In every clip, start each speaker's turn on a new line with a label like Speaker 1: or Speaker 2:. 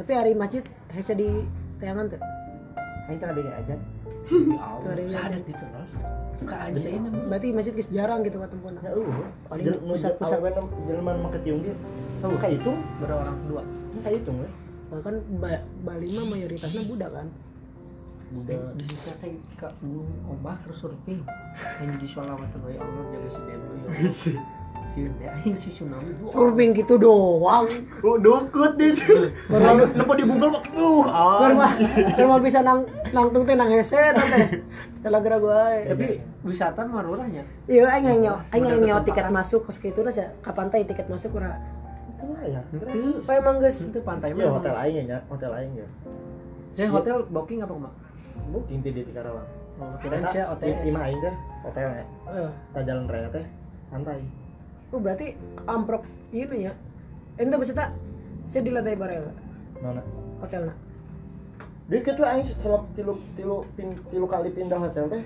Speaker 1: tapi hari masjid hese di tayangan tuh
Speaker 2: tengah dengar aja.
Speaker 3: Ya
Speaker 1: Sorry,
Speaker 3: sadat itu ini.
Speaker 1: berarti masjid geus jarang gitu ketemu
Speaker 2: Ya uh,
Speaker 1: Paling
Speaker 2: Jel- nu
Speaker 1: pusat-pusat.
Speaker 2: awewe nu jelema nu make tiung dia. Tahu ka itu?
Speaker 3: Berapa orang kedua?
Speaker 2: Ka itu we.
Speaker 1: bahkan ba Bali mah mayoritasnya budak kan
Speaker 2: Budak.
Speaker 3: di sisi teh gunung ombak terus surfing yang jadi sholawatan ya Allah jaga si Debo ya aing si tsunami bu
Speaker 1: surfing gitu doang
Speaker 2: Oh, dukut di.
Speaker 1: Baru
Speaker 2: Napa di Google mah uh
Speaker 1: mah keur mah bisa nang nangtung teh nang hese teh. Kalau gara gua eh.
Speaker 3: tapi wisata mah murahnya
Speaker 1: Iya aing nggak nyawa, aing nyawa tiket masuk ke situ dah ya. Kapan teh tiket masuk ora?
Speaker 2: Itu ya.
Speaker 1: Itu apa emang geus?
Speaker 3: itu pantai
Speaker 2: Ya
Speaker 3: mah
Speaker 2: hotel aing ya, hotel aing ya.
Speaker 3: saya hotel booking apa mak
Speaker 2: Booking di di Karawang.
Speaker 3: oh kirain saya
Speaker 2: di-
Speaker 3: OTS
Speaker 2: di mah aing teh hotelnya.
Speaker 1: Eh,
Speaker 2: Ta jalan raya teh santai.
Speaker 1: Oh berarti amprok ini ya. Ente beserta saya di lantai bareng
Speaker 2: Nona.
Speaker 1: hotelnya.
Speaker 2: Dikit we aing selap tilu tilu pin, tilu kali pindah hotel teh.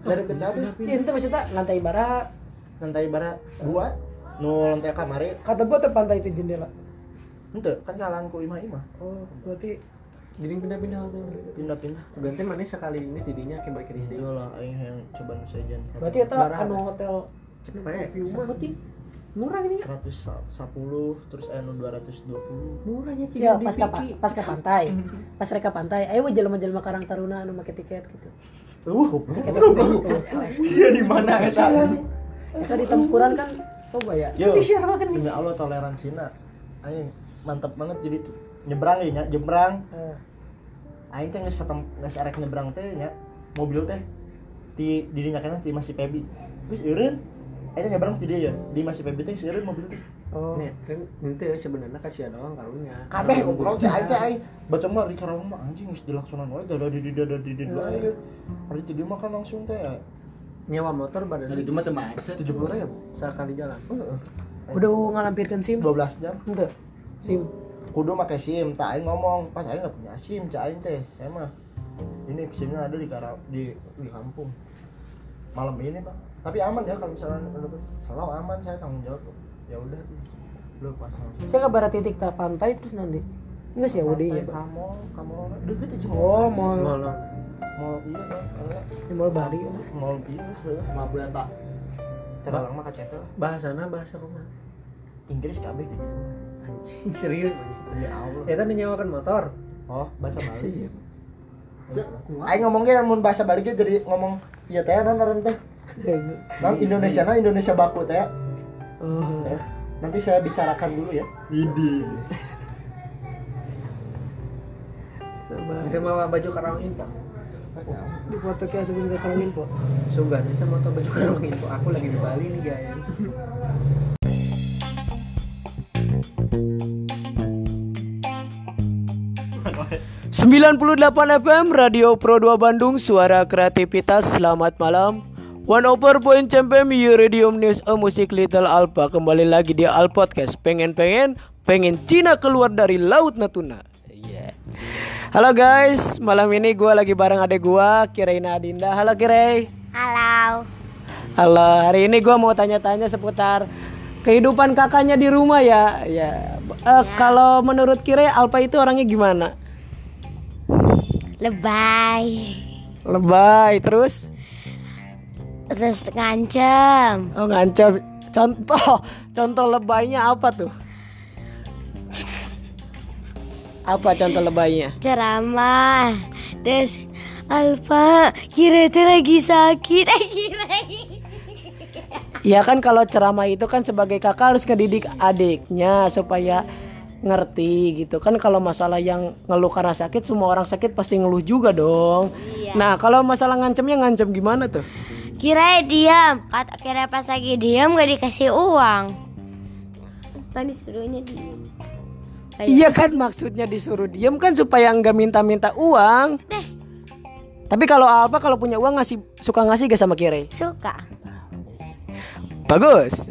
Speaker 2: Dari ke cabe.
Speaker 1: Iya ente beserta lantai bara
Speaker 2: Lantai bara dua. Nu lantai kamari
Speaker 1: kata gua teh pantai itu jendela.
Speaker 2: Ente, kan jalanku imah-imah.
Speaker 1: Oh, berarti
Speaker 3: jadi pindah-pindah hotel
Speaker 2: Pindah-pindah.
Speaker 3: ganti mana sekali ini jadinya kayak balik
Speaker 2: Iya
Speaker 3: ini
Speaker 2: lah, aing yang coba nu sejen.
Speaker 1: berarti eta
Speaker 3: Barang.
Speaker 1: anu hotel
Speaker 2: cepet.
Speaker 3: sama ting murah ini
Speaker 2: 110 terus anu 220.
Speaker 3: murahnya sih
Speaker 1: ya pas ke pas ke pantai. Pas reka pantai, ayo we jelema-jelema Karang Taruna anu make tiket gitu.
Speaker 2: Uh. Dia di mana eta?
Speaker 1: Eta di tempuran kan coba ya.
Speaker 2: Yo.
Speaker 1: Makan
Speaker 2: Demi Allah toleransinya. Aing mantap banget jadi tuh. Nyebrang ya, nya, nyebrang.
Speaker 1: Eh,
Speaker 2: Aing teh geus ketem geus arek nyebrang teh nya. Mobil teh di dirinya kana di masih pebi. Terus eureun Eta nyebrang ti dia ya. Di masih pebi teh seureun mobil teh.
Speaker 1: Oh.
Speaker 3: Nih, kan itu sebenarnya kasih doang karunya.
Speaker 2: Kabeh goblok teh aing teh aing. Baca mah di Karawang mah anjing geus dilaksonan wae dada di di dada di di wae. Hari teh dia mah kan langsung teh ya.
Speaker 3: Nyewa motor badan
Speaker 4: Dari itu mah teman.
Speaker 2: 70 ribu.
Speaker 3: sekali jalan.
Speaker 2: Heeh.
Speaker 1: Udah ngalampirkan SIM?
Speaker 2: 12 jam.
Speaker 1: Ente. SIM.
Speaker 2: kudu make SIM tak aing ngomong pas aing nggak punya SIM cak aing teh saya mah ini SIMnya ada di Kara di di kampung malam ini bang tapi aman ya kalau misalnya selalu aman saya tanggung jawab ya udah lu pas
Speaker 1: Saya kabar titik tak pantai terus nanti. Enggak sih ya udah ya, Pak.
Speaker 2: kamu kamu deket aja
Speaker 1: Oh, mall
Speaker 3: Mau
Speaker 2: mau iya bang kayak
Speaker 1: di mall Bali. ya.
Speaker 2: mau iya heuh.
Speaker 4: Mau bulan tak.
Speaker 2: terlalu mah kacet lah
Speaker 3: bahasana bahasa rumah.
Speaker 2: Inggris kabeh gitu
Speaker 3: Anjing serius.
Speaker 2: ya Allah
Speaker 3: Ya kan menyewakan motor.
Speaker 2: oh bahasa Bali Aing ngomongnya mun bahasa Bali ge jadi ngomong iya teh non non teh non Indonesia na Indonesia baku teh
Speaker 1: Oh.
Speaker 2: Ya, nanti saya bicarakan dulu ya. Idi.
Speaker 1: Sabar.
Speaker 3: Itu mau baju karang info.
Speaker 1: Di foto kayak sebelum ke Karang Info.
Speaker 3: Sungguh nih sama motor baju karang info. Aku lagi di Bali nih guys.
Speaker 1: 98 FM Radio Pro 2 Bandung Suara Kreativitas Selamat malam. One over point champion Uridium News A Musik Little Alpha. Kembali lagi di Al Podcast. Pengen-pengen Pengen Cina keluar dari Laut Natuna. Iya Halo guys. Malam ini gue lagi bareng adek gue Kiraina Adinda Halo Kirai
Speaker 5: Halo.
Speaker 1: Halo. Hari ini gue mau tanya-tanya seputar Kehidupan kakaknya di rumah ya. Ya Eh, Kalau menurut Kirai Alpha itu orangnya gimana?
Speaker 5: Lebay.
Speaker 1: Lebay terus
Speaker 5: Terus ngancem.
Speaker 1: Oh ngancam Contoh Contoh lebaynya apa tuh? Apa contoh lebaynya?
Speaker 5: Ceramah. Terus Alfa, kira itu lagi sakit. Eh, kira.
Speaker 1: Ya kan kalau ceramah itu kan sebagai kakak harus ngedidik adiknya supaya ngerti gitu kan kalau masalah yang ngeluh karena sakit semua orang sakit pasti ngeluh juga dong.
Speaker 5: Iya.
Speaker 1: Nah kalau masalah ngancemnya ngancem gimana tuh?
Speaker 5: Kira diam. Kata kira pas lagi diam gak dikasih uang. Kan disuruhnya diam.
Speaker 1: Iya kan maksudnya disuruh diem kan supaya nggak minta-minta uang.
Speaker 5: Deh,
Speaker 1: Tapi kalau apa kalau punya uang ngasih suka ngasih gak sama Kire?
Speaker 5: suka.
Speaker 1: Bagus.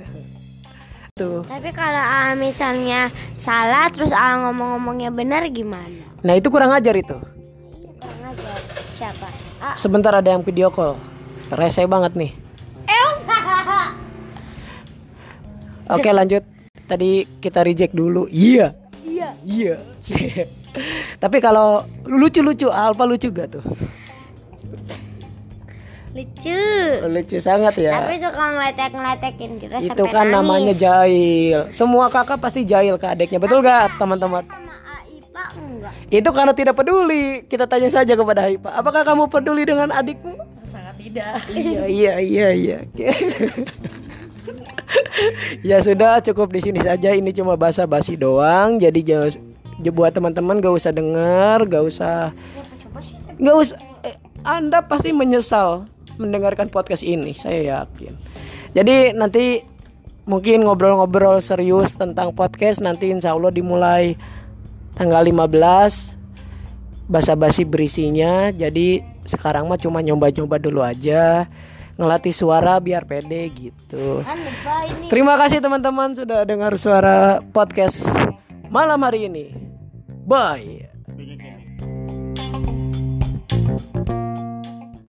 Speaker 1: Tuh.
Speaker 5: Tapi kalau ah, misalnya salah terus ah, ngomong-ngomongnya benar gimana?
Speaker 1: Nah itu kurang ajar itu.
Speaker 5: Kurang ajar. Siapa? Ah,
Speaker 1: Sebentar ada yang video call. Rese banget nih.
Speaker 5: Elsa.
Speaker 1: Oke lanjut. Tadi kita reject dulu. Iya.
Speaker 5: Iya.
Speaker 1: Iya. Tapi kalau lucu-lucu Alfa lucu gak tuh?
Speaker 5: Lucu.
Speaker 1: Lucu sangat ya.
Speaker 5: Tapi suka ngeletek-ngeletekin kita
Speaker 1: Itu
Speaker 5: sampai
Speaker 1: kan
Speaker 5: nangis.
Speaker 1: namanya jahil. Semua kakak pasti jahil ke adiknya, betul gak teman-teman?
Speaker 5: Sama Aipa enggak.
Speaker 1: Itu karena tidak peduli. Kita tanya saja kepada Haipa, apakah kamu peduli dengan adikmu?
Speaker 3: sangat tidak
Speaker 1: iya iya iya iya. ya sudah cukup di sini saja. Ini cuma basa-basi doang. Jadi jangan buat teman-teman gak usah dengar, gak usah
Speaker 5: sih.
Speaker 1: nggak usah. eh, anda pasti menyesal mendengarkan podcast ini. Saya yakin. Jadi nanti mungkin ngobrol-ngobrol serius tentang podcast nanti insya Allah dimulai tanggal 15 basa-basi berisinya jadi sekarang mah cuma nyoba-nyoba dulu aja ngelatih suara biar pede gitu
Speaker 5: Kan
Speaker 1: terima kasih teman-teman sudah dengar suara podcast malam hari ini bye